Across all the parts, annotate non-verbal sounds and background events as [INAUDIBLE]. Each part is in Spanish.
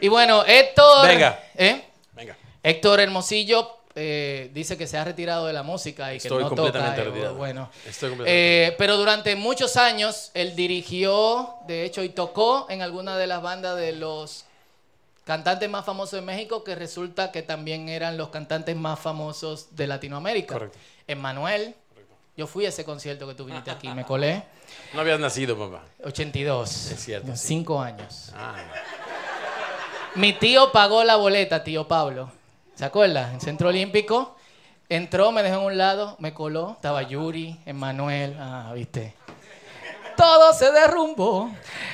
Y bueno, Héctor. Venga. ¿eh? Venga. Héctor Hermosillo eh, dice que se ha retirado de la música y Estoy que no completamente toca. eh, retirado. Bueno, Estoy completamente Eh, pero durante muchos años él dirigió, de hecho, y tocó en alguna de las bandas de los cantantes más famosos de México, que resulta que también eran los cantantes más famosos de Latinoamérica. Correcto. Emmanuel. Yo fui a ese concierto que tú viniste aquí, me colé. [LAUGHS] No habías nacido, papá. 82. Es cierto, sí. Cinco años. Ah, Mi tío pagó la boleta, tío Pablo. ¿Se acuerda? En Centro Olímpico. Entró, me dejó en un lado, me coló. Estaba Yuri, Emanuel. Ah, viste. Todo se derrumbó.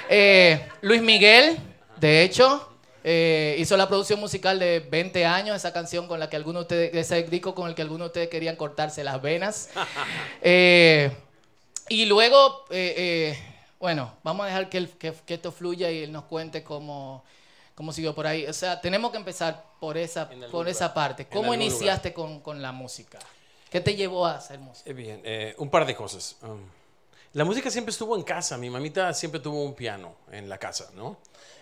Eh, Luis Miguel, de hecho, eh, hizo la producción musical de 20 años, esa canción con la que algunos de ustedes, ese disco con el que algunos de ustedes querían cortarse las venas. [LAUGHS] Eh, y luego, eh, bueno, vamos a dejar que, el- que- que esto fluya y él nos cuente cómo, cómo siguió por ahí. O sea, tenemos que empezar por esa, por esa parte. ¿Cómo iniciaste con, con la música? ¿Qué te llevó a hacer música? Eh, Bien, eh, un par de cosas. Um, la música siempre estuvo en casa. Mi mamita siempre tuvo un piano en la casa, ¿no?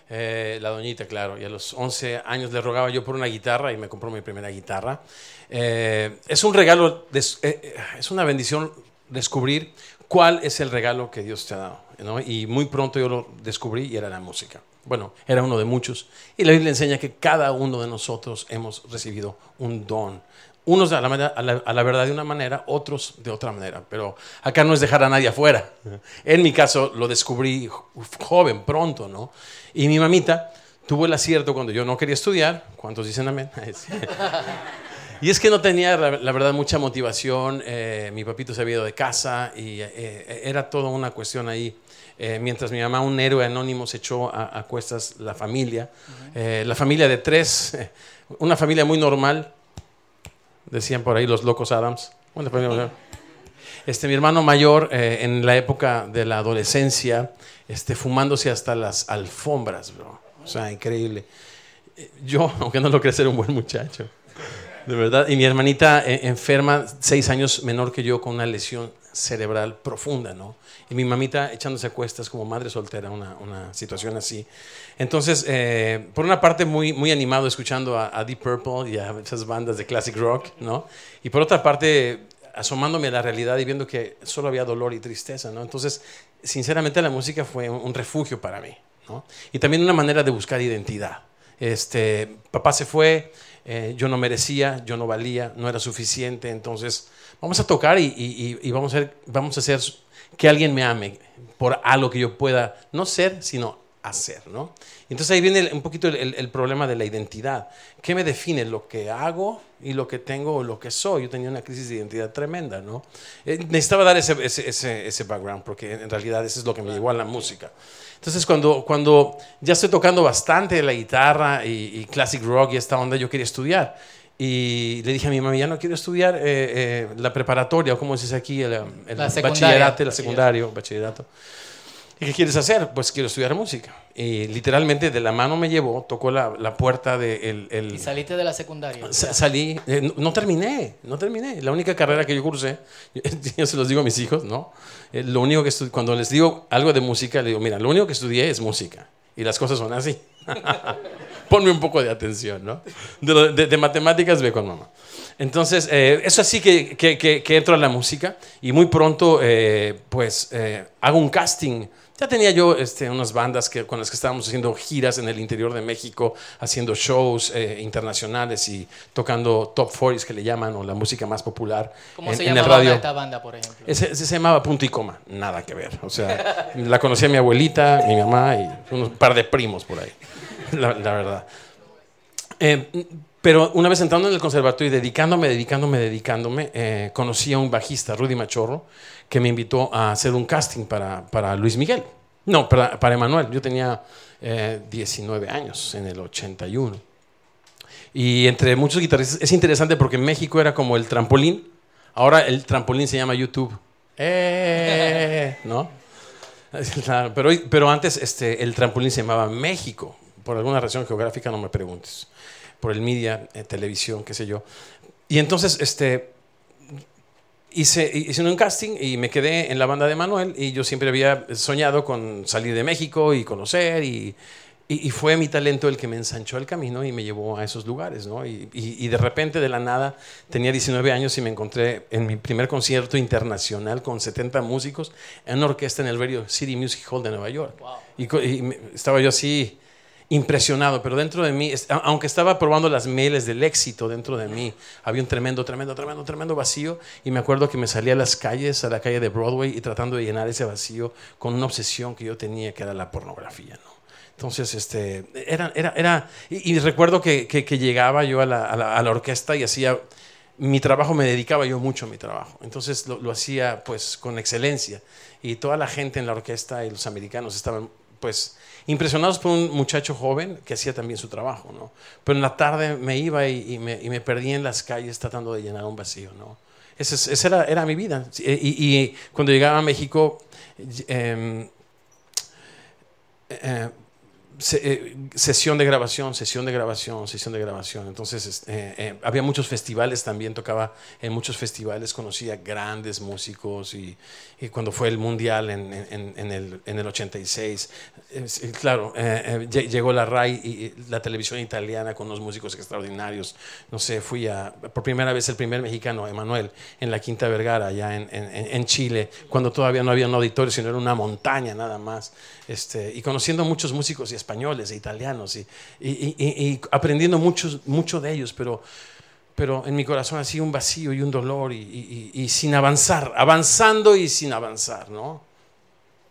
Eh, la doñita, claro. Y a los 11 años le rogaba yo por una guitarra y me compró mi primera guitarra. Eh, es un regalo, des- eh, eh, es una bendición descubrir cuál es el regalo que Dios te ha dado, ¿no? Y muy pronto yo lo descubrí y era la música. Bueno, era uno de muchos. Y la Biblia enseña que cada uno de nosotros hemos recibido un don. Unos a la, verdad de una manera, otros de otra manera. Pero acá no es dejar a nadie afuera. En mi caso lo descubrí jo- joven, pronto, ¿no? Y mi mamita tuvo el acierto cuando yo no quería estudiar. ¿Cuántos dicen amén? [LAUGHS] Y es que no tenía, la, verdad, mucha motivación. eh, mi papito se había ido de casa y eh, era toda una cuestión ahí. Eh, mientras mi mamá, un héroe anónimo, se echó a, a cuestas la familia. Eh, la familia de tres, eh, [LAUGHS] una familia muy normal, decían por ahí los locos Adams. Familia normal. Este, mi hermano mayor, eh, en la época de la adolescencia, este, fumándose hasta las alfombras, bro. O sea, increíble. Eh, Yo, [LAUGHS] aunque no lo crees, era un buen muchacho. De verdad. Y mi hermanita eh, enferma, seis años menor que yo, con una lesión cerebral profunda, ¿no? Y mi mamita echándose a cuestas como madre soltera, una, una situación así. Entonces, eh, por una parte, muy, muy animado escuchando a, a Deep Purple y a esas bandas de classic rock, ¿no? Y por otra parte, asomándome a la realidad y viendo que solo había dolor y tristeza, ¿no? Entonces, sinceramente, la música fue un, refugio para mí, ¿no? Y también una manera de buscar identidad. Este, papá se fue, eh, yo no merecía, yo no valía, no era suficiente, entonces vamos a tocar y, y- y- vamos, a vamos a hacer que alguien me ame por algo que yo pueda no ser, sino hacer, ¿no? Entonces ahí viene un poquito el, el- el problema de la identidad. ¿Qué me define? ¿Lo que hago y lo que tengo o lo que soy? Yo tenía una crisis de identidad tremenda, ¿no? Eh, necesitaba dar ese, ese, ese, ese background porque en realidad eso es lo que me llevó a la música. Entonces, cuando, cuando ya estoy tocando bastante la guitarra y, y classic rock y esta onda, yo quería estudiar. Y le dije a mi mamá, ya no quiero estudiar eh, eh, la preparatoria, o como dices aquí, el, el La bachillerato, el secundario, bachillerato. ¿Y qué quieres hacer? Pues quiero estudiar música. Y literalmente de la mano me llevó, tocó la, la puerta del... el, Y saliste de la secundaria. Sa- Salí, eh, no, no terminé, no terminé. La única carrera que yo cursé, [LAUGHS] yo se los digo a mis hijos, ¿no? Eh, lo único que cuando les digo algo de música, les digo, mira, lo único que estudié es música. Y las cosas son así. [LAUGHS] Ponme un poco de atención, ¿no? De, de- de matemáticas ve con mamá. Entonces, eh, eso así que, que, que- que entro a la música y muy pronto, eh, pues, eh, hago un casting. Ya tenía yo este, unas bandas que, con las que estábamos haciendo giras en el interior de México, haciendo shows eh, internacionales y tocando top 40s que le llaman, o la música más popular ¿Cómo en, se en el llamaba radio. esta banda, por ejemplo? Ese, ese se llamaba Punto y Coma, nada que ver. O sea, [LAUGHS] la conocía mi abuelita, mi mamá y un par de primos por ahí, [LAUGHS] la, la verdad. Eh, pero una vez entrando en el conservatorio y dedicándome, dedicándome, dedicándome, eh, conocí a un bajista, Rudy Machorro, que me invitó a hacer un casting para, para Luis Miguel. No, para, para Emanuel. Yo tenía eh, 19 años en el 81. Y entre muchos guitarristas, es interesante porque en México era como el trampolín. Ahora el trampolín se llama YouTube. ¡Eh! [LAUGHS] ¿No? [LAUGHS] Pero, pero antes este, el trampolín se llamaba México. Por alguna razón geográfica, no me preguntes. Por el media, eh, televisión, qué sé yo. Y entonces, este, hice, hice un casting y me quedé en la banda de Manuel y yo siempre había soñado con salir de México y conocer y, y, y fue mi talento el que me ensanchó el camino y me llevó a esos lugares, ¿no? Y, y- de repente, de la nada, tenía 19 años y me encontré en mi primer concierto internacional con 70 músicos en una orquesta en el Radio City Music Hall de Nueva York. Wow. Y, estaba yo así impresionado, pero dentro de mí, aunque estaba probando las mieles del éxito dentro de mí, había un tremendo, tremendo, tremendo, tremendo vacío y me acuerdo que me salía a las calles, a la calle de Broadway y tratando de llenar ese vacío con una obsesión que yo tenía, que era la pornografía, ¿no? Entonces, este, era, era, era y, recuerdo que, que- llegaba yo a la, a la- a la orquesta y hacía, mi trabajo, me dedicaba yo mucho a mi trabajo. Entonces lo hacía pues con excelencia. Y toda la gente en la orquesta y los americanos estaban pues impresionados por un muchacho joven que hacía también su trabajo, ¿no? Pero en la tarde me iba y, me, y perdí en las calles tratando de llenar un vacío, ¿no? Esa, es- esa era, mi vida. Sí, Y, y cuando llegaba a México, em, eh, eh, sesión de grabación, sesión de grabación, sesión de grabación. Entonces es- eh, eh, había muchos festivales también, tocaba en muchos festivales, conocía grandes músicos y, y cuando fue el mundial en, en- en el, en el 86, es- eh, claro, eh, eh, lle- llegó la RAI y la televisión italiana con unos músicos extraordinarios. No sé, fui a, por primera vez el primer mexicano, Emanuel, en la Quinta Vergara, allá en Chile, cuando todavía no había un auditorio, sino era una montaña nada más. Este, y conociendo muchos músicos y españoles e italianos y, y- y- y- aprendiendo muchos, mucho de ellos, pero, pero en mi corazón así un vacío y un dolor y, sin avanzar, avanzando y sin avanzar, ¿no?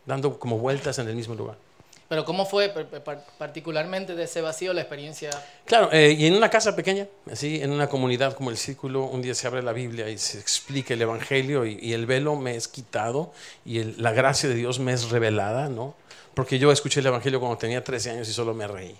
Dando como vueltas en el mismo lugar. Pero ¿cómo fue particularmente de ese vacío la experiencia? Claro, eh, y en una casa pequeña, así, en una comunidad como el Círculo, un día se abre la Biblia y se explica el Evangelio y, y el velo me es quitado y el- la gracia de Dios me es revelada, ¿no? Porque yo escuché el Evangelio cuando tenía 13 años y solo me reí.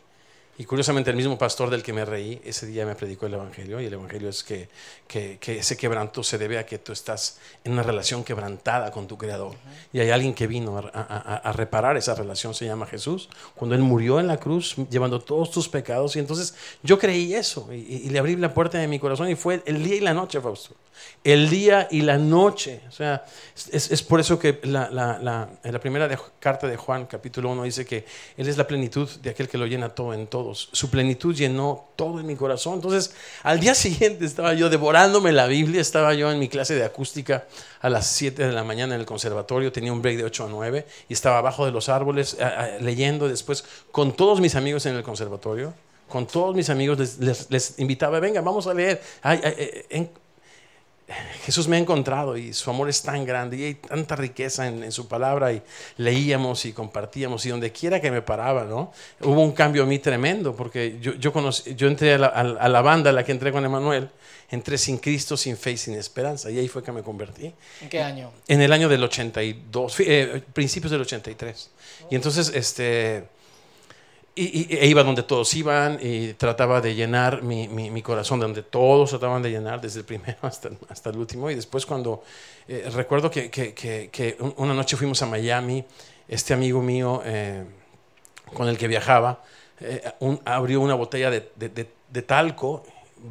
Y curiosamente el mismo pastor del que me reí, ese día me predicó el Evangelio y el Evangelio es que, que, que ese quebranto se debe a que tú estás en una relación quebrantada con tu Creador. Y hay alguien que vino a, a- a- a reparar esa relación, se llama Jesús, cuando Él murió en la cruz llevando todos tus pecados. Y entonces yo creí eso y, le abrí la puerta de mi corazón y fue el día y la noche, Fausto. El día y la noche. O sea, es, es por eso que la, la- la- en la primera de- carta de Juan, capítulo 1, dice que Él es la plenitud de aquel que lo llena todo en Su plenitud llenó todo en mi corazón. Entonces, al día [LAUGHS] siguiente estaba yo devorándome la Biblia, estaba yo en mi clase de acústica a las 7 de la mañana en el conservatorio, tenía un break de 8 a 9 y estaba abajo de los árboles leyendo después con todos mis amigos en el conservatorio. Con todos mis amigos les, invitaba, venga, vamos a leer. Eh, Jesús me ha encontrado y su amor es tan grande y hay tanta riqueza en, en su palabra y leíamos y compartíamos y donde quiera que me paraba, ¿no? Hubo un cambio a mí tremendo porque yo, yo, conocí- yo entré a la, a banda a la que entré con Emanuel, entré sin Cristo, sin fe y sin esperanza y ahí fue que me convertí. ¿En qué año? En el año del 82, fi- eh, principios del 83. Y entonces, este, y, e iba donde todos iban y trataba de llenar mi, mi- corazón, donde todos trataban de llenar, desde el primero [LAUGHS] hasta, hasta el último. Y después cuando, eh, recuerdo que, que- que- que un- una noche fuimos a Miami, este amigo mío eh, con el que viajaba, eh, abrió una botella de, de- de- de talco,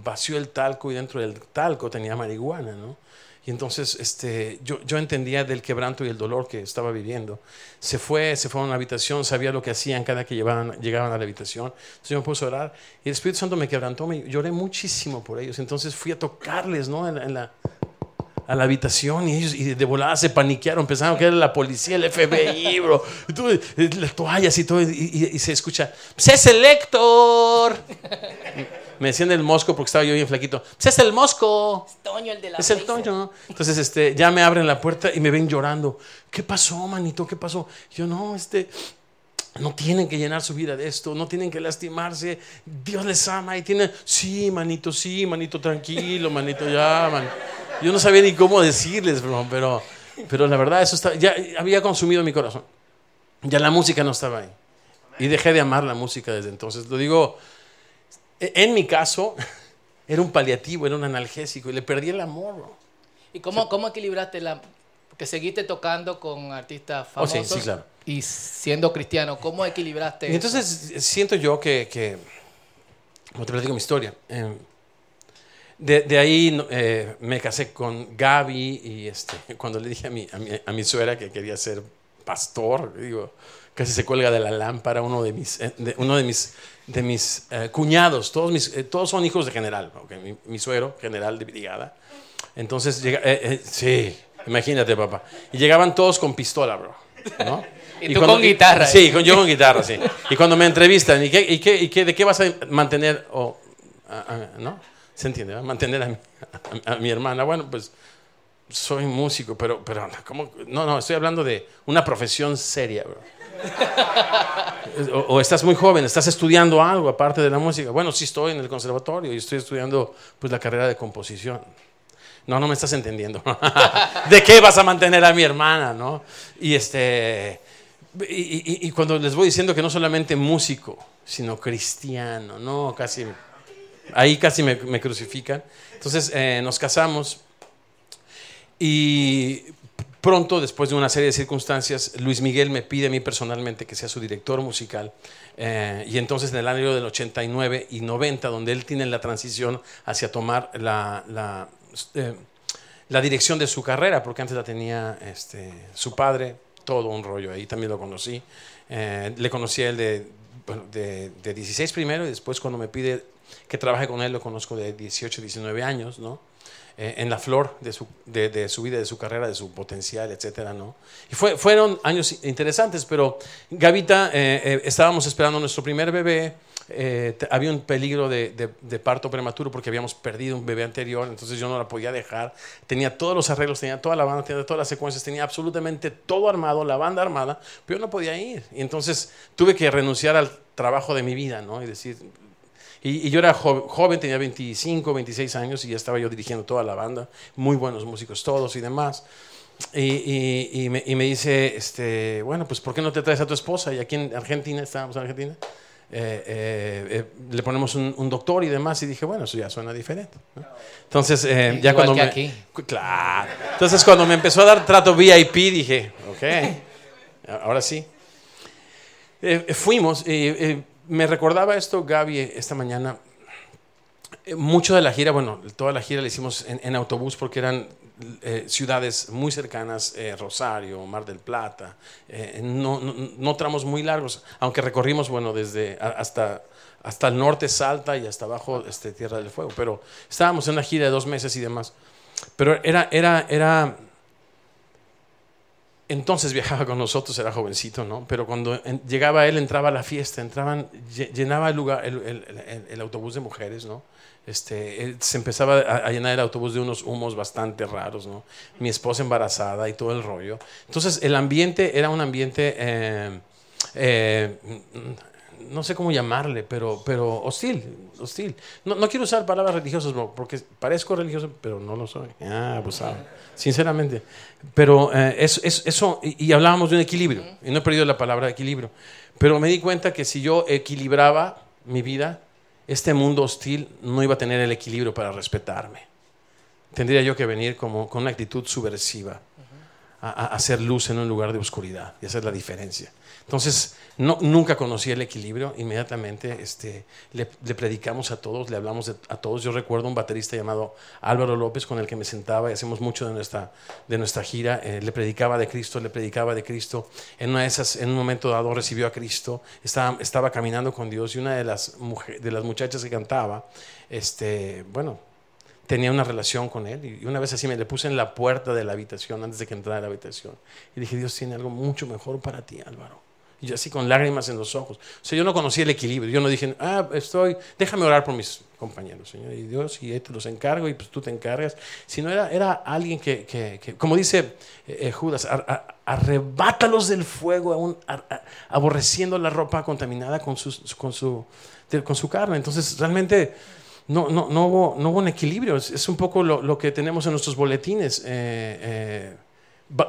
vació el talco y dentro del talco tenía marihuana, ¿no? Y entonces este, yo, yo entendía del quebranto y el dolor que estaba viviendo. Se fue, se fue a una habitación, sabía lo que hacían cada que llevaban, llegaban a la habitación. Entonces yo me puse a orar y el Espíritu Santo me quebrantó, me, lloré muchísimo por ellos. Entonces fui a tocarles, ¿no? En en la- a la habitación y ellos y de volada se paniquearon, pensaron que era la policía, el FBI, [LAUGHS] bro. Y todo, eh, las toallas y todo, y, y- y se escucha, ¡Pues es el Héctor! [LAUGHS] Me decían el mosco porque estaba yo bien flaquito. ¡Pues es el mosco! Toño, el de la Es el Toño. Entonces, este, ya me abren la puerta y me ven llorando. ¿Qué pasó, manito? ¿Qué pasó? Yo, no, este, no tienen que llenar su vida de esto, no tienen que lastimarse. Dios les ama y tienen, sí, manito, sí, manito, tranquilo, manito, ya, man. Yo no sabía ni cómo decirles, bro, pero, pero la verdad, eso está, ya había consumido mi corazón. Ya la música no estaba ahí. Y dejé de amar la música desde entonces. Lo digo, en mi caso, [LAUGHS] era un paliativo, era un analgésico y le perdí el amor. ¿Y cómo, cómo equilibraste la... que seguiste tocando con artistas Oh, sí, famosos sí, claro. y siendo cristiano? ¿Cómo equilibraste Y eso? entonces siento yo que, que como te platico mi historia, eh, de, de ahí eh, me casé con Gaby y este, [LAUGHS] cuando le dije a mi, a, mi, a mi suegra que quería ser pastor, digo, casi se cuelga de la lámpara, uno de mis, eh, de- uno de mis, de mis eh, cuñados, todos, mis, eh, todos son hijos de general, mi, mi suegro, general de brigada. Entonces, llega, eh, sí, imagínate, papá. Y llegaban todos con pistola, bro. ¿no? Y tú con guitarra, Sí, con- yo con guitarra, sí. Y cuando me entrevistan, ¿y, qué, y, qué, y qué- de qué vas a mantener, o, a- a- ¿no? ¿Se entiende? va? Mantener a mi, a- a mi hermana. Bueno, pues soy músico, pero, pero ¿cómo? No, no, estoy hablando de una profesión seria, bro. O, estás muy joven, estás estudiando algo aparte de la música. Bueno, sí estoy en el conservatorio y estoy estudiando pues la carrera de composición. No, no me estás entendiendo. [LAUGHS] ¿De qué vas a mantener a mi hermana, no? Y este y, cuando les voy diciendo que no solamente músico, sino cristiano, no, casi ahí casi me, me crucifican. Entonces eh, nos casamos y pronto, después de una serie de circunstancias, Luis Miguel me pide a mí personalmente que sea su director musical. Eh, y entonces en el año del 89 y 90, donde él tiene la transición hacia tomar la, eh, la dirección de su carrera, porque antes la tenía este, su padre, todo un rollo, ahí también lo conocí. Eh, le conocí a él de, de, de 16 primero y después cuando me pide que trabaje con él lo conozco de 18, 19 años, ¿no? Eh, en la flor de su, de, de su vida, de su carrera, de su potencial, etcétera, ¿no? Y fue, fueron años interesantes, pero Gavita, eh, eh, estábamos esperando nuestro primer bebé, eh, había un peligro de, de- de parto prematuro porque habíamos perdido un bebé anterior, entonces yo no la podía dejar. Tenía todos los arreglos, tenía toda la banda, tenía todas las secuencias, tenía absolutamente todo armado, la banda armada, pero yo no podía ir. Y entonces tuve que renunciar al trabajo de mi vida, ¿no? Y decir, y, y yo era jo- joven, tenía 25, 26 años y ya estaba yo dirigiendo toda la banda, muy buenos músicos todos y demás. Y, y- y me, y me dice, este, bueno, pues ¿por qué no te traes a tu esposa? Y aquí en Argentina, estábamos en Argentina, eh, eh, eh, le ponemos un, un doctor y demás. Y dije, bueno, eso ya suena diferente. ¿no? Entonces, eh, ya Igual cuando que me, aquí. Claro. Entonces, cuando me empezó a dar trato VIP, dije, ok, [LAUGHS] ahora sí. Eh, fuimos, eh, me recordaba esto Gaby esta mañana. Eh, mucho de la gira, bueno, toda la gira la hicimos en, autobús porque eran eh, ciudades muy cercanas, eh, Rosario, Mar del Plata, no, no, no tramos muy largos, aunque recorrimos, bueno, desde hasta, hasta el norte Salta y hasta abajo este, Tierra del Fuego, pero estábamos en una gira de dos meses y demás. Pero era, era, era, entonces viajaba con nosotros, era jovencito, ¿no? Pero cuando llegaba él, entraba a la fiesta, entraban, lle- llenaba el lugar, el, autobús de mujeres, ¿no? Este, se empezaba a, a llenar el autobús de unos humos bastante raros, ¿no? Mi esposa embarazada y todo el rollo. Entonces, el ambiente era un ambiente, eh, eh, no sé cómo llamarle, pero, pero hostil, hostil. No, no quiero usar palabras religiosas porque parezco religioso, pero no lo soy. Ah, abusado. Sinceramente. Pero eh, eso, y, hablábamos de un equilibrio, y no he perdido la palabra equilibrio, pero me di cuenta que si yo equilibraba mi vida, este mundo hostil no iba a tener el equilibrio para respetarme. Tendría yo que venir como, con una actitud subversiva a, a hacer luz en un lugar de oscuridad y hacer la diferencia. Entonces, no, nunca conocí el equilibrio. Inmediatamente este, le, predicamos a todos, le hablamos a todos. Yo recuerdo un baterista llamado Álvaro López con el que me sentaba y hacemos mucho de nuestra, de nuestra gira. Eh, le predicaba de Cristo, le predicaba de Cristo. En, una de esas, en un momento dado recibió a Cristo, estaba, estaba caminando con Dios y una de las, mujer- de las muchachas que cantaba, este, bueno, tenía una relación con él y una vez así me le puse en la puerta de la habitación antes de que entrara a la habitación y dije, Dios tiene algo mucho mejor para ti, Álvaro. Y así con lágrimas en los ojos. O sea, yo no conocía el equilibrio. Yo no dije, ah, estoy, déjame orar por mis compañeros, Señor. Y Dios, y te los encargo y pues tú te encargas. Sino era, era alguien que, que- como dice eh, eh, Judas, ar- ar- arrebátalos del fuego, aborreciendo la ropa contaminada con, sus- con, su, con su carne. Entonces, realmente no, no, no, hubo, no hubo un equilibrio. Es, un poco lo, lo que tenemos en nuestros boletines. Eh,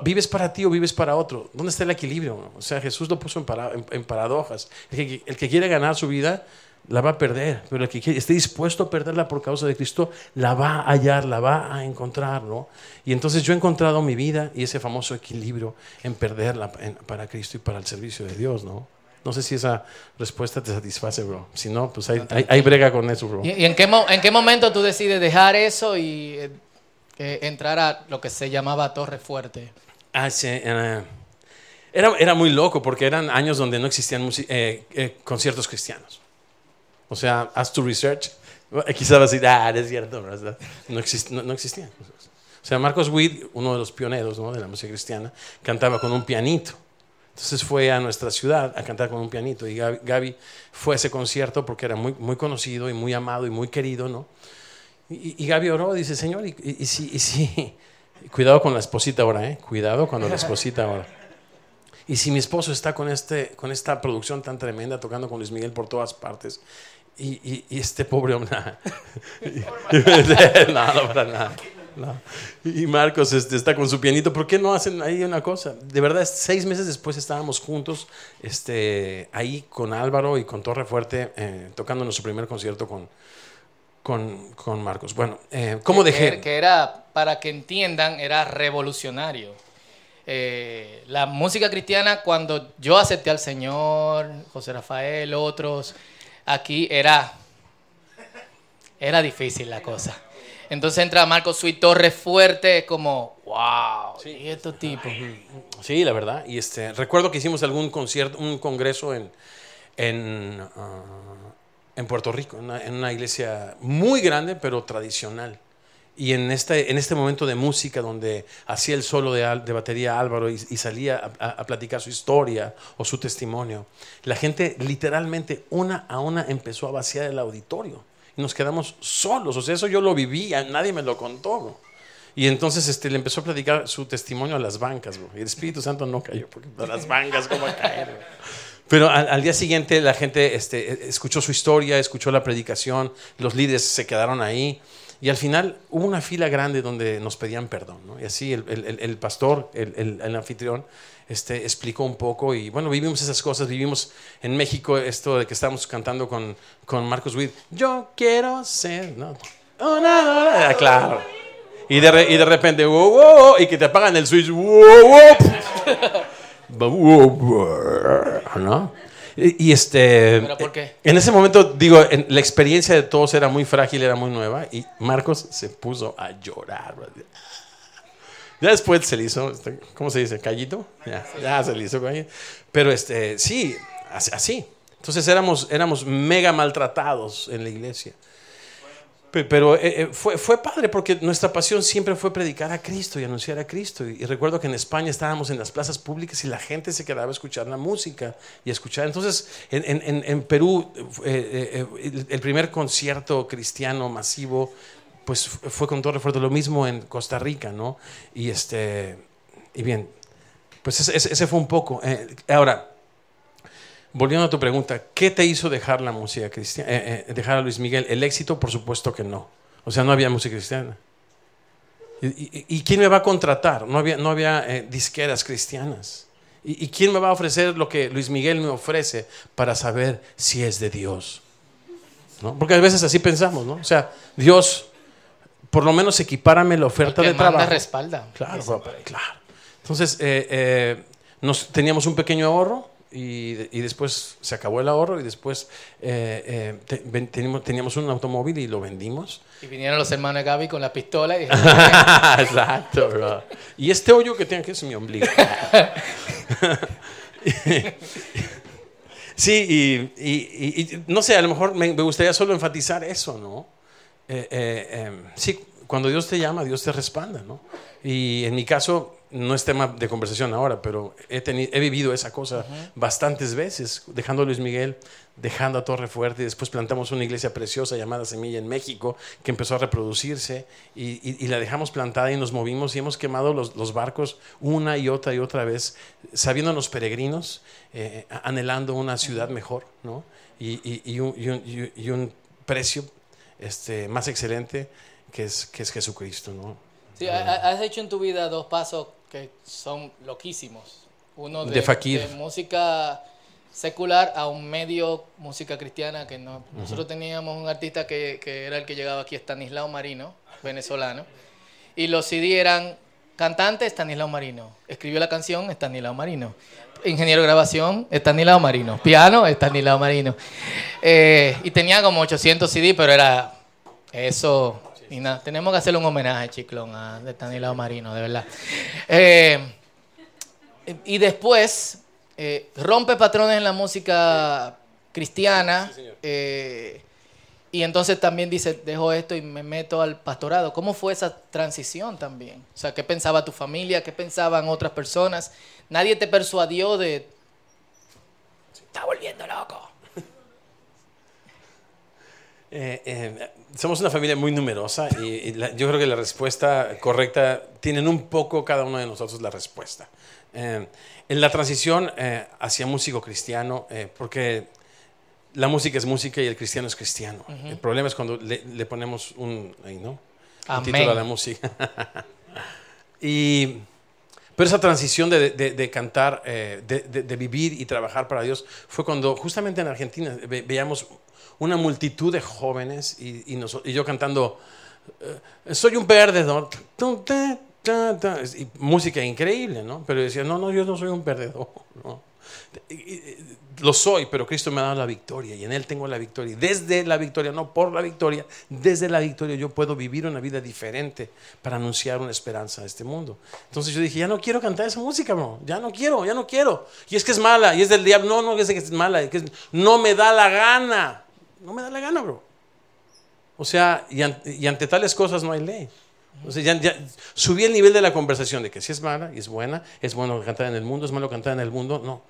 ¿Vives para ti o vives para otro? ¿Dónde está el equilibrio? O sea, Jesús lo puso en, en- paradojas. El que, quiere ganar su vida la va a perder, pero el que quiere- esté dispuesto a perderla por causa de Cristo la va a hallar, la va a encontrar, ¿no? Y entonces yo he encontrado mi vida y ese famoso equilibrio en perderla para Cristo y para el servicio de Dios, ¿no? No sé si esa respuesta te satisface, bro. Si no, pues hay, hay, brega con eso, bro. ¿Y, en, qué en qué momento tú decides dejar eso y eh, entrar a lo que se llamaba Torre Fuerte? Hace, eh, Era, era muy loco porque eran años donde no existían eh, eh, conciertos cristianos. O sea, haz tu research. Quizás vas a decir, ah, es cierto. No, exist- no, existían. O sea, Marcos Witt, uno de los pioneros ¿no? de la música cristiana, cantaba con un pianito. Entonces fue a nuestra ciudad a cantar con un pianito y Gaby, Gaby fue a ese concierto porque era muy, muy conocido y muy amado y muy querido, ¿no? Y, y Gaby oró, dice, Señor, y, y, y si, cuidado con la esposita ahora, ¿eh? Cuidado con la esposita ahora. Y si mi esposo está con, este, con esta producción tan tremenda, tocando con Luis Miguel por todas partes, y, y- y este pobre hombre... [LAUGHS] no, no, para nada. no. Y Marcos este, está con su pianito. ¿Por qué no hacen ahí una cosa? De verdad, seis meses después estábamos juntos este, ahí con Álvaro y con Torre Fuerte, eh, tocando nuestro primer concierto con, con, con Marcos. Bueno, eh, ¿cómo dejé? Que era, para que entiendan, era revolucionario. Eh, la música cristiana, cuando yo acepté al Señor, José Rafael, otros, aquí era, era difícil la cosa. Entonces entra Marcos Sweet Torres fuerte, es como, wow, y estos tipos. Sí, la verdad. Y este, recuerdo que hicimos algún concierto, un congreso en, en, ah, en Puerto Rico, en una, iglesia muy grande, pero tradicional. Y en este, este momento de música, donde hacía el solo de, de batería Álvaro y, salía a, platicar su historia o su testimonio, la gente literalmente una a una empezó a vaciar el auditorio. Y nos quedamos solos. O sea, eso yo lo viví, a- nadie me lo contó. Y entonces este, le empezó a platicar su testimonio a las bancas. Y el Espíritu Santo no cayó, porque a las bancas, ¿cómo caer? Pero al, al día siguiente la gente este, escuchó su historia, escuchó la predicación, los líderes se quedaron ahí. Y al final hubo una fila grande donde nos pedían perdón. ¿no? Y así el, el- el- pastor, el, el- anfitrión, este, explicó un poco. Y bueno, vivimos esas cosas. Vivimos en México esto de que estábamos cantando con, con Marcos Witt. Yo quiero ser. ¿no? Una Ah, claro. Y de, y de repente, wow, wow, y que te apagan el switch, wow, wow, [LAUGHS] ¿no? Y, este, ¿Pero por qué? en ese momento, digo, la experiencia de todos era muy frágil, era muy nueva, y Marcos se puso a llorar. Ya después se le hizo, ¿cómo se dice? ¿Callito? Ya, se le hizo. Pero este, sí, así. Entonces éramos, éramos mega maltratados en la iglesia. Pe- Pero eh, eh, fue, fue padre porque nuestra pasión siempre fue predicar a Cristo y anunciar a Cristo. Y, recuerdo que en España estábamos en las plazas públicas y la gente se quedaba a escuchar la música y escuchar. Entonces, en, en- en- Perú, eh, eh, el, primer concierto cristiano masivo, pues fu- fue con Torre Fuerte. Lo mismo en Costa Rica, ¿no? Y, este, y bien, pues ese, fue un poco. Ahora, Volviendo a tu pregunta, ¿qué te hizo dejar la música cristiana? eh, eh, dejar a Luis Miguel. El éxito, por supuesto que no. O sea, no había música cristiana. ¿Y, y- y quién me va a contratar? No había, no había eh, disqueras cristianas. ¿Y, y quién me va a ofrecer lo que Luis Miguel me ofrece para saber si es de Dios? ¿No? Porque a veces así pensamos, ¿no? O sea, Dios, por lo menos equipárame la oferta El de que manda trabajo. respalda. Claro, papá, claro. Entonces, eh, eh, nos, teníamos un pequeño ahorro y, y después se acabó el ahorro y después eh, eh, teníamos, teníamos un automóvil y lo vendimos. Y vinieron los hermanos de Gaby con la pistola y [LAUGHS] dijeron, Exacto, bro. Y este hoyo que tengo aquí es mi ombligo. [LAUGHS] sí, y, y- y- no sé, a lo mejor me, gustaría solo enfatizar eso, ¿no? Eh, eh, eh, sí, cuando Dios te llama, Dios te respalda, ¿no? Y en mi caso, no es tema de conversación ahora, pero he, teni- he vivido esa cosa bastantes veces, dejando a Luis Miguel, dejando a Torre Fuerte, y después plantamos una iglesia preciosa llamada Semilla en México, que empezó a reproducirse, y, y- y la dejamos plantada y nos movimos y hemos quemado los, los barcos una y otra y otra vez, sabiéndonos peregrinos, eh, anhelando una ciudad mejor, ¿no? Y, y- y un, y un- y- un precio este, más excelente que es, que es Jesucristo, ¿no? Sí, ha- ha- has hecho en tu vida dos pasos que son loquísimos. Uno de, De fakir. de música secular a un medio música cristiana que no. Nosotros teníamos un artista que, que era el que llegaba aquí, Stanislao Marino, venezolano. Y los CD eran cantante, Stanislao Marino. Escribió la canción, Stanislao Marino. Ingeniero de grabación, Stanislao Marino. Piano, Stanislao Marino. Eh, y tenía como 800 CD, pero era eso. Y nada, tenemos que hacerle un homenaje, Chiclón, a Stanislao Marino, de verdad. Eh, y después eh, rompe patrones en la música cristiana. eh, y entonces también dice, dejo esto y me meto al pastorado. ¿Cómo fue esa transición también? O sea, ¿qué pensaba tu familia? ¿Qué pensaban otras personas? Nadie te persuadió de... Está volviendo loco. Eh, eh, somos una familia muy numerosa y, y la- yo creo que la respuesta correcta, tienen un poco cada uno de nosotros la respuesta. Eh, en la transición eh, hacia músico cristiano, eh, porque la música es música y el cristiano es cristiano. El problema es cuando le, le ponemos un, ¿no? un título a la música. [LAUGHS] y, pero esa transición de, de- de cantar, eh, de, de- vivir y trabajar para Dios, fue cuando justamente en Argentina ve- veíamos una multitud de jóvenes y, yo cantando, eh, soy un perdedor. Y música increíble, ¿no? Pero decía, no, no, yo no soy un perdedor. Lo soy, pero Cristo me ha dado la victoria y en Él tengo la victoria. Desde la victoria, no por la victoria, desde la victoria yo puedo vivir una vida diferente para anunciar una esperanza a este mundo. Entonces yo dije, ya no quiero cantar esa música, bro. Ya no quiero, ya no quiero. Y es que es mala, y es del diablo. No, no, es que es mala, que no me da la gana. No me da la gana, bro. O sea, y, an- y ante tales cosas no hay ley. Sea, ya, ya subí el nivel de la conversación de que si es mala y es buena, es bueno cantar en el mundo, es malo cantar en el mundo, no.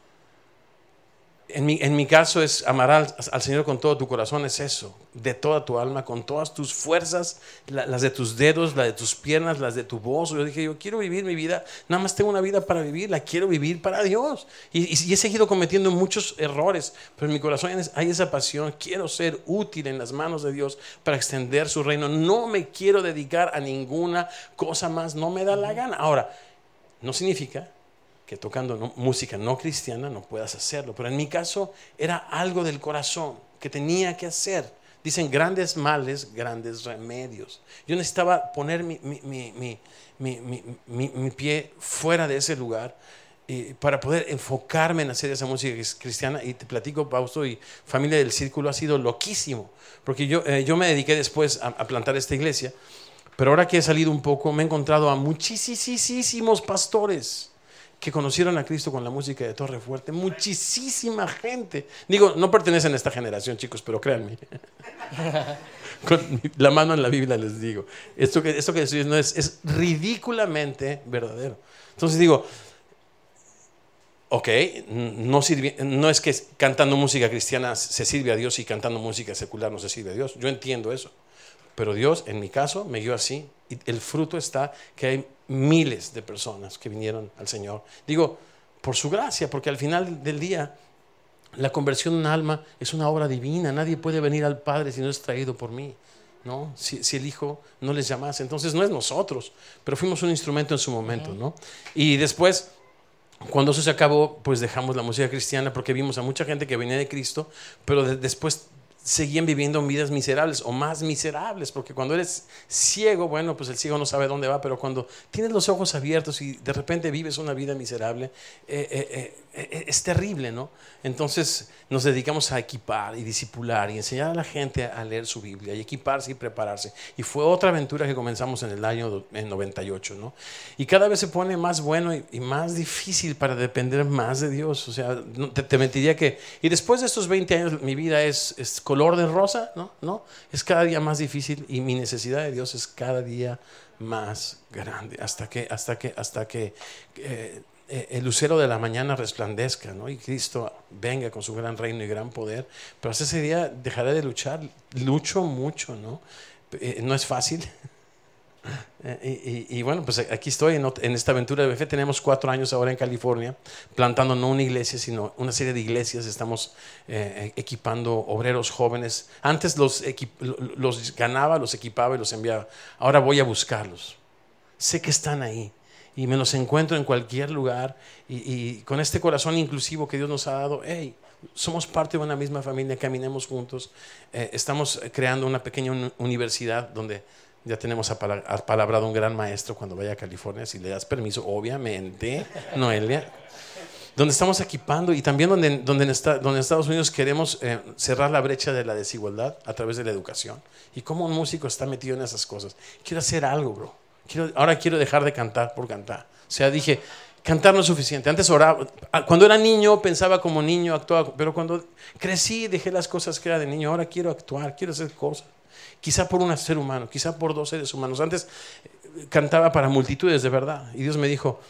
En mi, en mi caso es amar al, al Señor con todo tu corazón, es eso, de toda tu alma, con todas tus fuerzas, la- las de tus dedos, las de tus piernas, las de tu voz. Yo dije, yo quiero vivir mi vida, nada más tengo una vida para vivir, la quiero vivir para Dios. Y, y- y he seguido cometiendo muchos errores, pero en mi corazón hay esa pasión, quiero ser útil en las manos de Dios para extender su reino. No me quiero dedicar a ninguna cosa más, no me da la gana. Ahora, no significa tocando música no cristiana no puedas hacerlo, pero en mi caso era algo del corazón que tenía que hacer. Dicen grandes males, grandes remedios. Yo necesitaba poner mi, mi- mi- mi- pie fuera de ese lugar eh, para poder enfocarme en hacer esa música cristiana. Y te platico, Pausto, y familia del círculo ha sido loquísimo, porque yo, eh, yo me dediqué después a, a plantar esta iglesia, pero ahora que he salido un poco, me he encontrado a muchísimos pastores que conocieron a Cristo con la música de Torre Fuerte. Muchísima gente. Digo, no pertenecen a esta generación, chicos, pero créanme. [LAUGHS] Con la mano en la Biblia les digo. Esto que, esto que estoy diciendo es, es ridículamente verdadero. Entonces digo, ok, no, sirvi- no es que cantando música cristiana se sirve a Dios y cantando música secular no se sirve a Dios. Yo entiendo eso. Pero Dios, en mi caso, me guió así. Y el fruto está que hay miles de personas que vinieron al Señor. Digo, por su gracia, porque al final del día, la conversión de un alma es una obra divina. Nadie puede venir al Padre si no es traído por mí. ¿no? Si, si el Hijo no les llamase. Entonces no es nosotros, pero fuimos un instrumento en su momento. ¿no? Y después, cuando eso se acabó, pues dejamos la música cristiana porque vimos a mucha gente que venía de Cristo, pero de- después seguían viviendo vidas miserables o más miserables, porque cuando eres ciego, bueno, pues el ciego no sabe dónde va, pero cuando tienes los ojos abiertos y de repente vives una vida miserable, eh, eh, eh, eh, es terrible, ¿no? Entonces nos dedicamos a equipar y disipular y enseñar a la gente a leer su Biblia y equiparse y prepararse. Y fue otra aventura que comenzamos en el año do- en 98, ¿no? Y cada vez se pone más bueno y, y más difícil para depender más de Dios. O sea, te, te mentiría que... Y después de estos 20 años mi vida es, es color de rosa, ¿no? ¿no? Es cada día más difícil y mi necesidad de Dios es cada día más grande hasta que, hasta que, hasta que eh, eh, el lucero de la mañana resplandezca, ¿no? Y Cristo venga con su gran reino y gran poder. Pero hasta ese día dejaré de luchar. Lucho mucho, ¿no? Eh, no es fácil. [LAUGHS] Eh, y, bueno, pues aquí estoy en, esta aventura de fe. Tenemos cuatro años ahora en California, plantando no una iglesia, sino una serie de iglesias. Estamos eh, equipando obreros jóvenes. Antes los, ganaba, los equipaba y los enviaba. Ahora voy a buscarlos. Sé que están ahí y me los encuentro en cualquier lugar. Y, con este corazón inclusivo que Dios nos ha dado, hey, somos parte de una misma familia, caminemos juntos. Eh, estamos creando una pequeña uni- universidad donde ya tenemos apala- apalabrado un gran maestro cuando vaya a California, si le das permiso, obviamente, [LAUGHS] Noelia. Donde estamos equipando y también donde, donde, en, esta- donde en Estados Unidos queremos eh, cerrar la brecha de la desigualdad a través de la educación. Y cómo un músico está metido en esas cosas. Quiero hacer algo, bro. Quiero, ahora quiero dejar de cantar por cantar. O sea, dije, Cantar no es suficiente. Antes oraba, ah, cuando era niño pensaba como niño, actuaba, pero cuando crecí dejé las cosas que era de niño. Ahora quiero actuar, quiero hacer cosas. Quizá por un ser humano, quizá por dos seres humanos. Antes eh, cantaba para multitudes de verdad. Y Dios me dijo,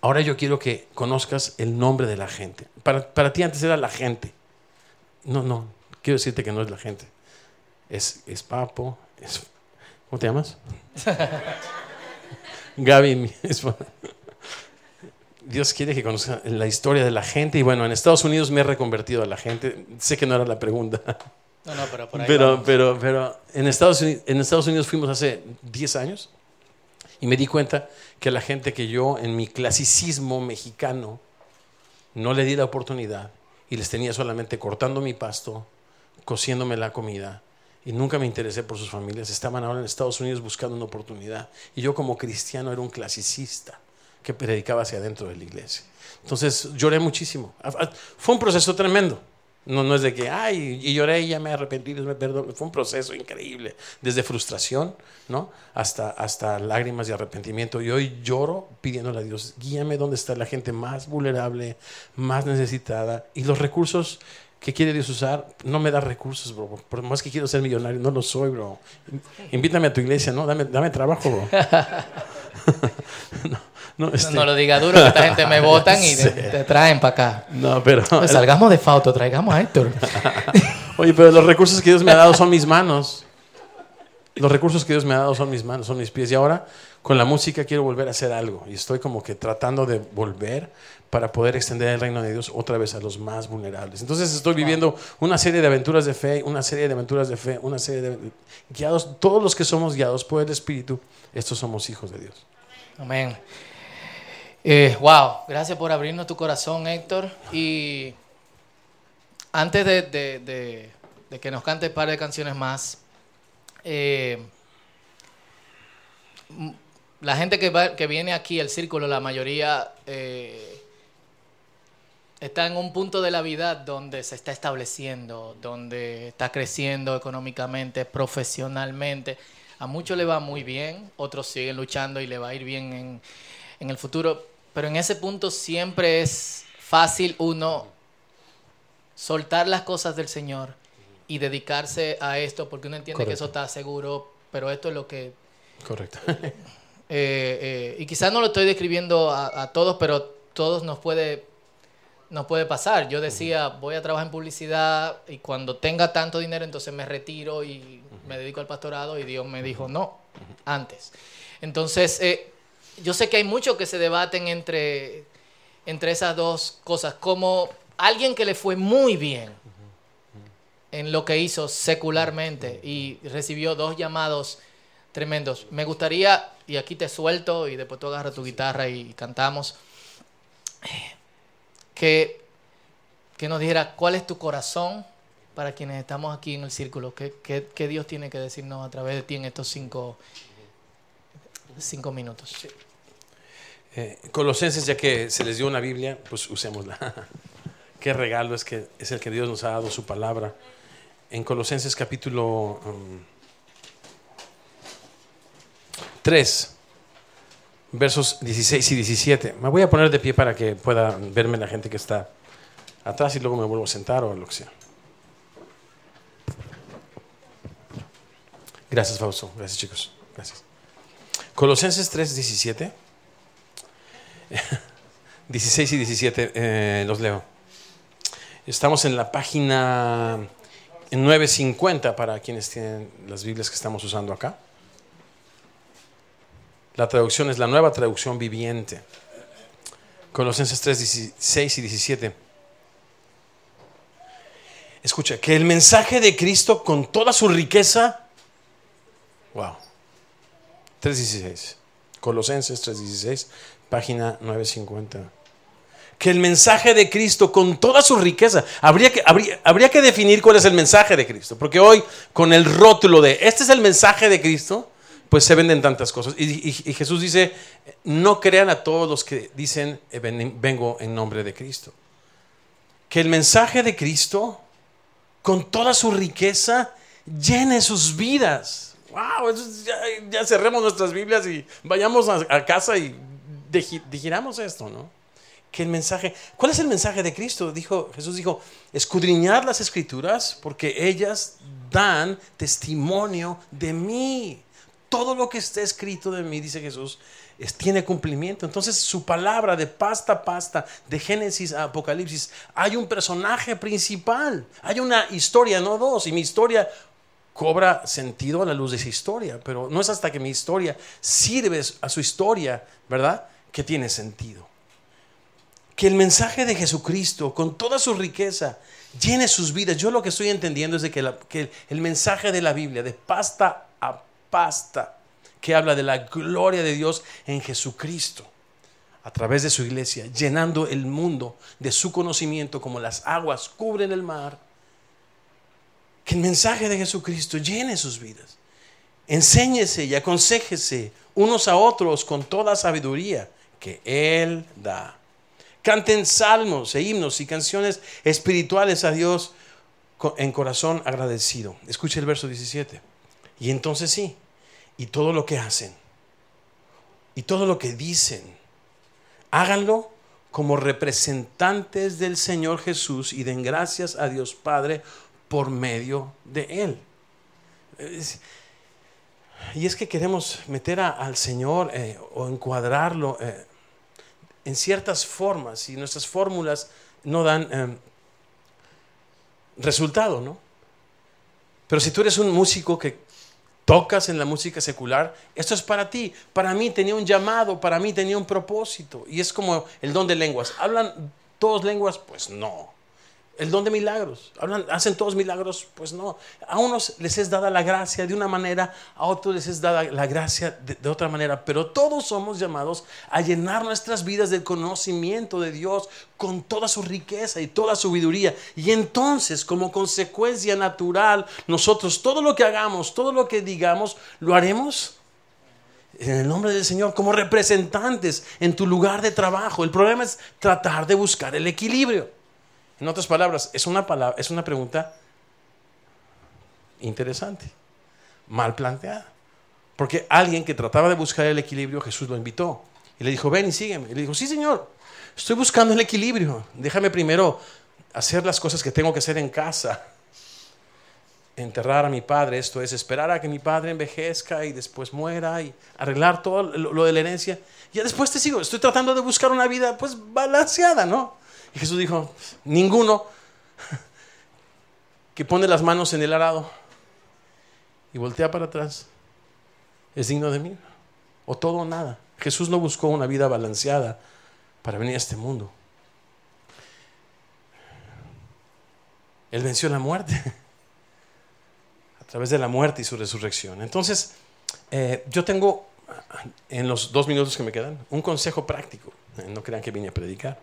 ahora yo quiero que conozcas el nombre de la gente. Para, para ti antes era la gente. No, no, quiero decirte que no es la gente. Es, es Papo, es, ¿cómo te llamas? [LAUGHS] Gaby, mi esposa. Dios quiere que conozca la historia de la gente. Y bueno, en Estados Unidos me he reconvertido a la gente. Sé que no era la pregunta. No, no, pero por ahí Pero, vamos. pero, pero en, Estados Unidos, en Estados Unidos fuimos hace 10 años y me di cuenta que la gente que yo en mi clasicismo mexicano no le di la oportunidad y les tenía solamente cortando mi pasto, cociéndome la comida y nunca me interesé por sus familias, estaban ahora en Estados Unidos buscando una oportunidad y yo como cristiano era un clasicista que predicaba hacia adentro de la iglesia. Entonces lloré muchísimo. Fue un proceso tremendo. No, no es de que, ay, y lloré y ya me arrepentí, Dios me perdonó. Fue un proceso increíble, desde frustración, ¿no? Hasta, hasta lágrimas y arrepentimiento. Y hoy lloro pidiéndole a Dios, guíame donde está la gente más vulnerable, más necesitada. Y los recursos que quiere Dios usar, no me da recursos, bro. Por más que quiero ser millonario, no lo soy, bro. Invítame a tu iglesia, ¿no? Dame, dame trabajo, bro. [LAUGHS] [LAUGHS] [LAUGHS] no, [LAUGHS] no, este- No lo diga duro, que esta gente me [LAUGHS] votan y te, te traen para acá. no, pero... Pues salgamos de Fauto, traigamos a Héctor. [LAUGHS] Oye, pero los recursos que Dios me ha dado son mis manos. Los recursos que Dios me ha dado son mis manos, son mis pies. Y ahora con la música quiero volver a hacer algo. Y estoy como que tratando de volver para poder extender el reino de Dios otra vez a los más vulnerables. Entonces estoy viviendo una serie de aventuras de fe, una serie de aventuras de fe, una serie de... Guiados, todos los que somos guiados por el Espíritu, estos somos hijos de Dios. Amén. Eh, wow, gracias por abrirnos tu corazón, Héctor. Y antes de, que nos cantes un par de canciones más, eh, la gente que, va- que viene aquí al círculo, la mayoría eh, está en un punto de la vida donde se está estableciendo, donde está creciendo económicamente, profesionalmente. A muchos le va muy bien, otros siguen luchando y le va a ir bien en, en el futuro. Pero en ese punto siempre es fácil uno soltar las cosas del Señor y dedicarse a esto porque uno entiende que eso está seguro, pero esto es lo que Correcto. [LAUGHS] eh, eh, y quizás no lo estoy describiendo a, a todos, pero todos nos puede, nos puede pasar. Yo decía, voy a trabajar en publicidad y cuando tenga tanto dinero, entonces me retiro y me dedico al pastorado y Dios me dijo, no, antes. Entonces, eh, yo sé que hay muchos que se debaten entre, entre esas dos cosas, como alguien que le fue muy bien en lo que hizo secularmente y recibió dos llamados tremendos. Me gustaría, y aquí te suelto y después tú agarras tu guitarra y cantamos, que, que nos dijera cuál es tu corazón para quienes estamos aquí en el círculo, qué, qué- qué Dios tiene que decirnos a través de ti en estos cinco, cinco minutos. Eh, Colosenses, ya que se les dio una Biblia, pues usémosla. [LAUGHS] Qué regalo es que es el que Dios nos ha dado su palabra. En Colosenses capítulo um, 3, versos 16 y 17. Me voy a poner de pie para que pueda verme la gente que está atrás y luego me vuelvo a sentar o lo que sea. Gracias, Fausto. Gracias, chicos. Gracias. Colosenses 3, 17. [LAUGHS] 16 y 17, eh, los leo. Estamos en la página 950 para quienes tienen las Biblias que estamos usando acá. La traducción es la nueva traducción viviente. Colosenses 3, 16 y 17. Escucha, que el mensaje de Cristo con toda su riqueza, wow, 3.16, Colosenses 3.16, página 950. Que el mensaje de Cristo con toda su riqueza, habría que, habría, habría que definir cuál es el mensaje de Cristo, porque hoy con el rótulo de este es el mensaje de Cristo, pues se venden tantas cosas. Y, y- Jesús dice, no crean a todos los que dicen, "Eh, ven- vengo en nombre de Cristo. Que el mensaje de Cristo, con toda su riqueza, llene sus vidas. Wow, es- ya, ya cerremos nuestras Biblias y vayamos a, casa y digiramos esto, ¿no? Que el mensaje, ¿cuál es el mensaje de Cristo? Dijo, Jesús dijo, escudriñar las escrituras porque ellas dan testimonio de mí. Todo lo que está escrito de mí, dice Jesús, es, tiene cumplimiento. Entonces su palabra de pasta a pasta, de Génesis a Apocalipsis, hay un personaje principal, hay una historia, no dos, y mi historia cobra sentido a la luz de esa historia, pero no es hasta que mi historia sirve a su historia, ¿verdad? Que tiene sentido. Que el mensaje de Jesucristo, con toda su riqueza, llene sus vidas. Yo lo que estoy entendiendo es de que, que el mensaje de la Biblia, de pasta a pasta, que habla de la gloria de Dios en Jesucristo, a través de su iglesia, llenando el mundo de su conocimiento como las aguas cubren el mar, que el mensaje de Jesucristo llene sus vidas. Enséñese y aconsejese unos a otros con toda sabiduría que Él da. Canten salmos e himnos y canciones espirituales a Dios en corazón agradecido. Escuche el verso 17. Y entonces sí, y todo lo que hacen, y todo lo que dicen, háganlo como representantes del Señor Jesús y den gracias a Dios Padre por medio de Él. Y es que queremos meter al Señor eh, o encuadrarlo eh, en ciertas formas y nuestras fórmulas no dan eh, resultado, ¿no? Pero si tú eres un músico que tocas en la música secular, esto es para ti. Para mí tenía un llamado, para mí tenía un propósito. Y es como el don de lenguas. ¿Hablan todos lenguas? Pues no el don de milagros. Hablan, hacen todos milagros, pues no. A unos les es dada la gracia de una manera, a otros les es dada la gracia de, otra manera, pero todos somos llamados a llenar nuestras vidas del conocimiento de Dios con toda su riqueza y toda su sabiduría. Y entonces, como consecuencia natural, nosotros todo lo que hagamos, todo lo que digamos, lo haremos en el nombre del Señor como representantes en tu lugar de trabajo. El problema es tratar de buscar el equilibrio. En otras palabras, es una, palabra, es una pregunta interesante, mal planteada. Porque alguien que trataba de buscar el equilibrio, Jesús lo invitó. Y le dijo, ven y sígueme. Y le dijo, sí, Señor, estoy buscando el equilibrio. Déjame primero hacer las cosas que tengo que hacer en casa. Enterrar a mi padre, esto es esperar a que mi padre envejezca y después muera y arreglar todo lo, de la herencia. Y después te sigo, estoy tratando de buscar una vida pues balanceada, ¿no? Y Jesús dijo, ninguno que pone las manos en el arado y voltea para atrás es digno de mí. O todo o nada. Jesús no buscó una vida balanceada para venir a este mundo. Él venció la muerte [LAUGHS] a través de la muerte y su resurrección. Entonces, eh, yo tengo en los dos minutos que me quedan un consejo práctico. No crean que vine a predicar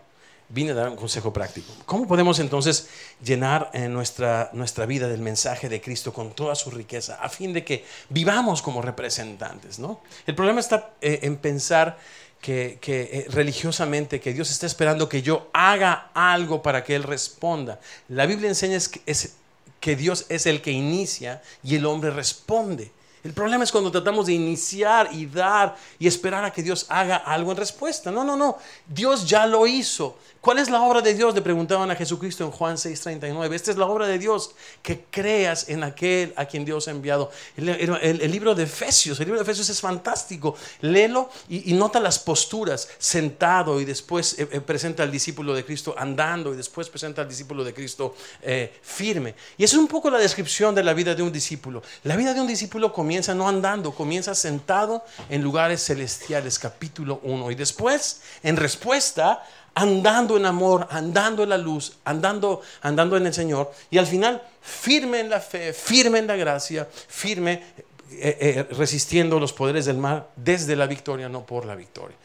vine a dar un consejo práctico. ¿Cómo podemos entonces llenar en nuestra, nuestra vida del mensaje de Cristo con toda su riqueza a fin de que vivamos como representantes? ¿no? El problema está eh, en pensar que, eh, religiosamente que Dios está esperando que yo haga algo para que Él responda. La Biblia enseña es, que Dios es el que inicia y el hombre responde. El problema es cuando tratamos de iniciar y dar y esperar a que Dios haga algo en respuesta. No, no, no. Dios ya lo hizo. ¿Cuál es la obra de Dios? Le preguntaban a Jesucristo en Juan 6:39. Esta es la obra de Dios, que creas en aquel a quien Dios ha enviado. El, libro de Efesios, el libro de Efesios es fantástico. Léelo y, nota las posturas, sentado y después eh, eh, presenta al discípulo de Cristo andando y después presenta al discípulo de Cristo eh, firme. Y es un poco la descripción de la vida de un discípulo. La vida de un discípulo comienza no andando, comienza sentado en lugares celestiales, capítulo 1. Y después, en respuesta andando en amor, andando en la luz, andando, andando en el Señor, y al final firme en la fe, firme en la gracia, firme eh, eh, resistiendo los poderes del mal desde la victoria, no por la victoria.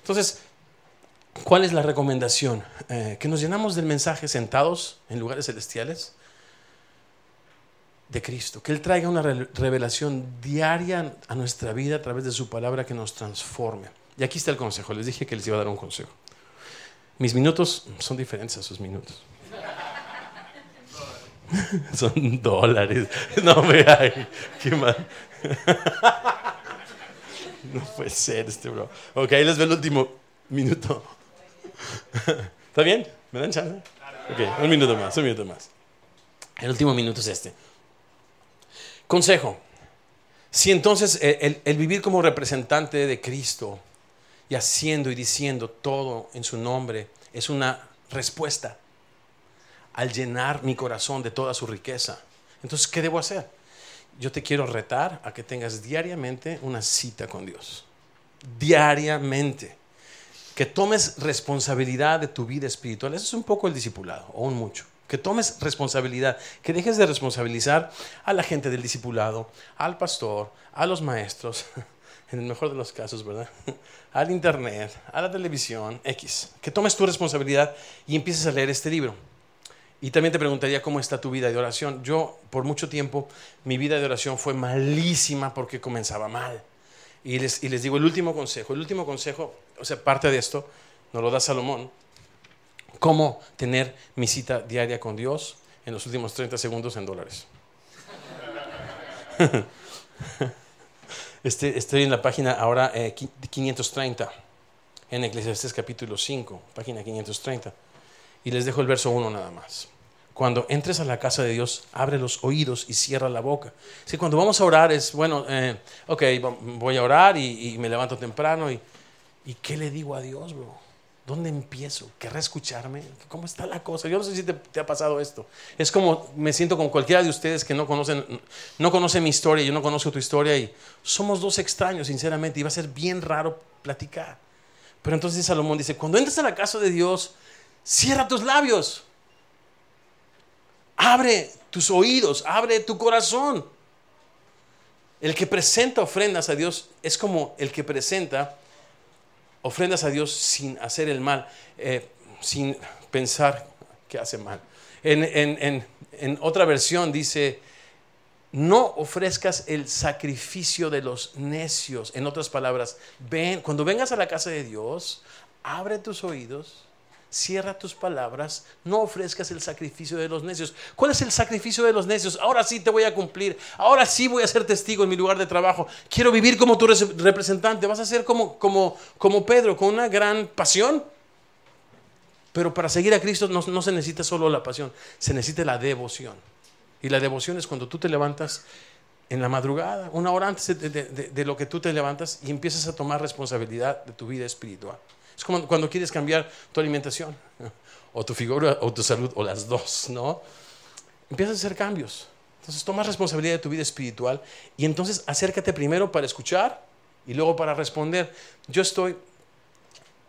Entonces, ¿cuál es la recomendación? Eh, que nos llenamos del mensaje sentados en lugares celestiales de Cristo, que Él traiga una revelación diaria a nuestra vida a través de su palabra que nos transforme. Y aquí está el consejo, les dije que les iba a dar un consejo. Mis minutos son diferentes a sus minutos. [LAUGHS] son dólares. No me hay. Qué mal. [LAUGHS] no puede ser este bro. Ok, ahí les veo el último. minuto. [LAUGHS] ¿Está bien? ¿Me dan chance? Ok, un minuto más, un minuto más. El último minuto es este. Consejo. Si entonces el, vivir como representante de Cristo y haciendo y diciendo todo en su nombre es una respuesta al llenar mi corazón de toda su riqueza, entonces, ¿qué debo hacer? Yo te quiero retar a que tengas diariamente una cita con Dios. Diariamente. Que tomes responsabilidad de tu vida espiritual. Eso es un poco el discipulado, o un mucho que tomes responsabilidad, que dejes de responsabilizar a la gente del discipulado, al pastor, a los maestros, [LAUGHS] en el mejor de los casos, ¿verdad? [LAUGHS] Al internet, a la televisión, X. Que tomes tu responsabilidad y empieces a leer este libro. Y también te preguntaría cómo está tu vida de oración. Yo, por mucho tiempo, mi vida de oración fue malísima porque comenzaba mal. Y les, y les digo el último consejo. El último consejo, o sea, parte de esto, nos lo da Salomón cómo tener mi cita diaria con Dios en los últimos 30 segundos en dólares. [LAUGHS] Este, estoy en la página ahora 530, eh, en Eclesiastes capítulo 5, página 530. Y les dejo el verso 1 nada más. Cuando entres a la casa de Dios, abre los oídos y cierra la boca. Si cuando vamos a orar es, bueno, eh, ok, voy a orar y, me levanto temprano y ¿qué le digo a Dios, bro? ¿Dónde empiezo? ¿Querrá escucharme? ¿Cómo está la cosa? Yo no sé si te, ha pasado esto. Es como me siento con cualquiera de ustedes que no conocen, no conocen mi historia, yo no conozco tu historia y somos dos extraños, sinceramente, y va a ser bien raro platicar. Pero entonces Salomón dice, cuando entres a la casa de Dios, cierra tus labios, abre tus oídos, abre tu corazón. El que presenta ofrendas a Dios es como el que presenta ofrendas a Dios sin hacer el mal, eh, sin pensar que hace mal. En, otra versión dice, no ofrezcas el sacrificio de los necios. En otras palabras, ven, cuando vengas a la casa de Dios, abre tus oídos cierra tus palabras, no ofrezcas el sacrificio de los necios. ¿Cuál es el sacrificio de los necios? Ahora sí te voy a cumplir, ahora sí voy a ser testigo en mi lugar de trabajo. Quiero vivir como tu representante, vas a ser como, como, como Pedro, con una gran pasión. Pero para seguir a Cristo no, se necesita solo la pasión, se necesita la devoción. Y la devoción es cuando tú te levantas en la madrugada, una hora antes de, lo que tú te levantas y empiezas a tomar responsabilidad de tu vida espiritual. Es como cuando quieres cambiar tu alimentación, o tu figura, o tu salud, o las dos, ¿no? Empiezas a hacer cambios. Entonces tomas responsabilidad de tu vida espiritual y entonces acércate primero para escuchar y luego para responder. Yo estoy,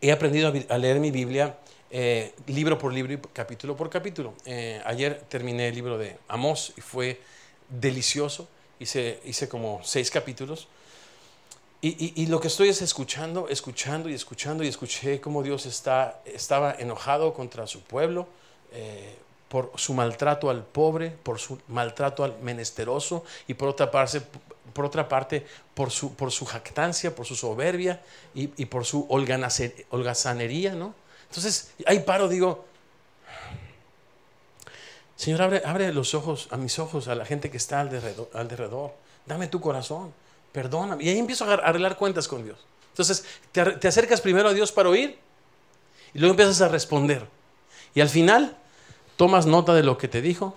he aprendido a leer mi Biblia eh, libro por libro y capítulo por capítulo. Eh, ayer terminé el libro de Amós y fue delicioso. Hice, hice como seis capítulos y, lo que estoy es escuchando, escuchando y escuchando y escuché cómo Dios está, estaba enojado contra su pueblo eh, por su maltrato al pobre, por su maltrato al menesteroso y por otra parte, por, otra parte, por, su, por su jactancia, por su soberbia y, por su holgazanería. ¿no? Entonces ahí paro, digo, Señor, abre, abre los ojos, a mis ojos, a la gente que está alrededor, alrededor. Dame tu corazón perdóname. Y ahí empiezo a arreglar cuentas con Dios. Entonces, te, acercas primero a Dios para oír y luego empiezas a responder. Y al final, tomas nota de lo que te dijo,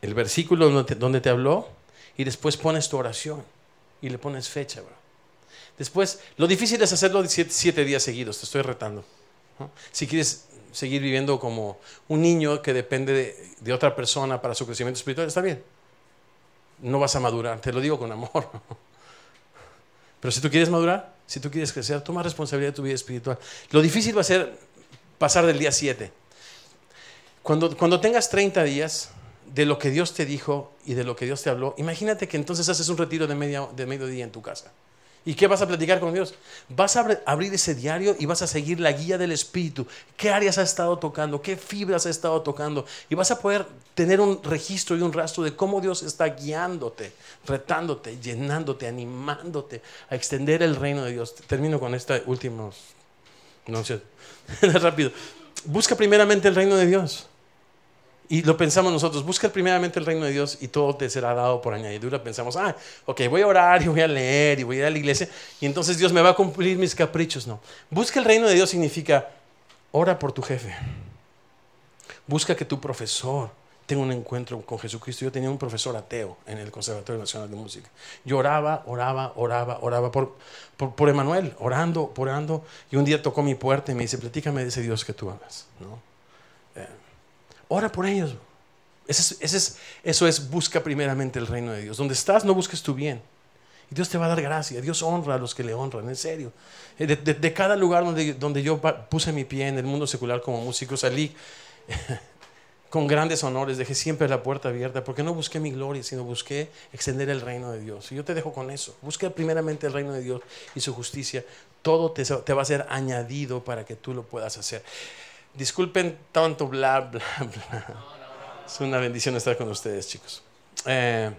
el versículo donde te, habló, y después pones tu oración y le pones fecha, Después, lo difícil es hacerlo siete, días seguidos, te estoy retando. Si quieres seguir viviendo como un niño que depende de, de, otra persona para su crecimiento espiritual, está bien. No vas a madurar, te lo digo con amor. [LAUGHS] Pero si tú quieres madurar, si tú quieres crecer, toma responsabilidad de tu vida espiritual. Lo difícil va a ser pasar del día 7. Cuando, cuando tengas 30 días de lo que Dios te dijo y de lo que Dios te habló, imagínate que entonces haces un retiro de, media, de mediodía en tu casa. ¿Y qué vas a platicar con Dios? Vas a abrir ese diario y vas a seguir la guía del Espíritu. ¿Qué áreas ha estado tocando? ¿Qué fibras ha estado tocando? Y vas a poder tener un registro y un rastro de cómo Dios está guiándote, retándote, llenándote, animándote a extender el reino de Dios. Termino con esta última. No sé, [LAUGHS] rápido. Busca primeramente el reino de Dios. Y lo pensamos nosotros, busca primeramente el reino de Dios y todo te será dado por añadidura. Pensamos, ah, ok, voy a orar y voy a leer y voy a ir a la iglesia y entonces Dios me va a cumplir mis caprichos. No, busca el reino de Dios significa, ora por tu jefe. Busca que tu profesor tenga un encuentro con Jesucristo. Yo tenía un profesor ateo en el Conservatorio Nacional de Música. Yo oraba, oraba, oraba, oraba por, por, Emanuel, orando, orando. Y un día tocó mi puerta y me dice, platícame de ese Dios que tú amas. ¿no? Ora por ellos. Eso es, busca primeramente el reino de Dios. Donde estás, no busques tu bien. Y Dios te va a dar gracia. Dios honra a los que le honran, en serio. Eh, de, cada lugar donde, donde yo puse mi pie en el mundo secular como músico, salí [LAUGHS] con grandes honores, dejé siempre la puerta abierta, porque no busqué mi gloria, sino busqué extender el reino de Dios. Y yo te dejo con eso. Busca primeramente el reino de Dios y su justicia. Todo te va a ser añadido para que tú lo puedas hacer. Disculpen tanto bla, bla, bla. Es una bendición estar con ustedes, chicos. Eh,